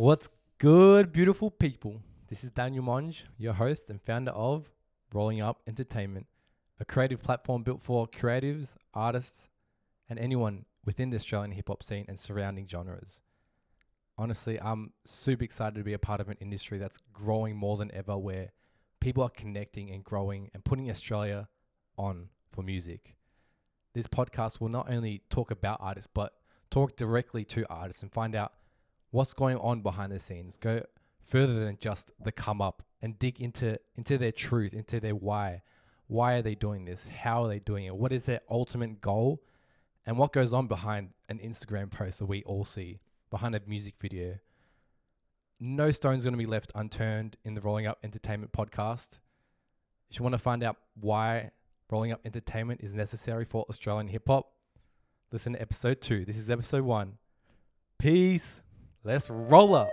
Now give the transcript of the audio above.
What's good, beautiful people? This is Daniel Monge, your host and founder of Rolling Up Entertainment, a creative platform built for creatives, artists, and anyone within the Australian hip hop scene and surrounding genres. Honestly, I'm super excited to be a part of an industry that's growing more than ever, where people are connecting and growing and putting Australia on for music. This podcast will not only talk about artists, but talk directly to artists and find out what's going on behind the scenes. Go further than just the come up and dig into into their truth, into their why. Why are they doing this? How are they doing it? What is their ultimate goal? And what goes on behind an Instagram post that we all see, behind a music video. No stone's going to be left unturned in the Rolling Up Entertainment podcast. If you want to find out why Rolling Up Entertainment is necessary for Australian hip hop, listen to episode two. This is episode one. Peace. Let's roll up.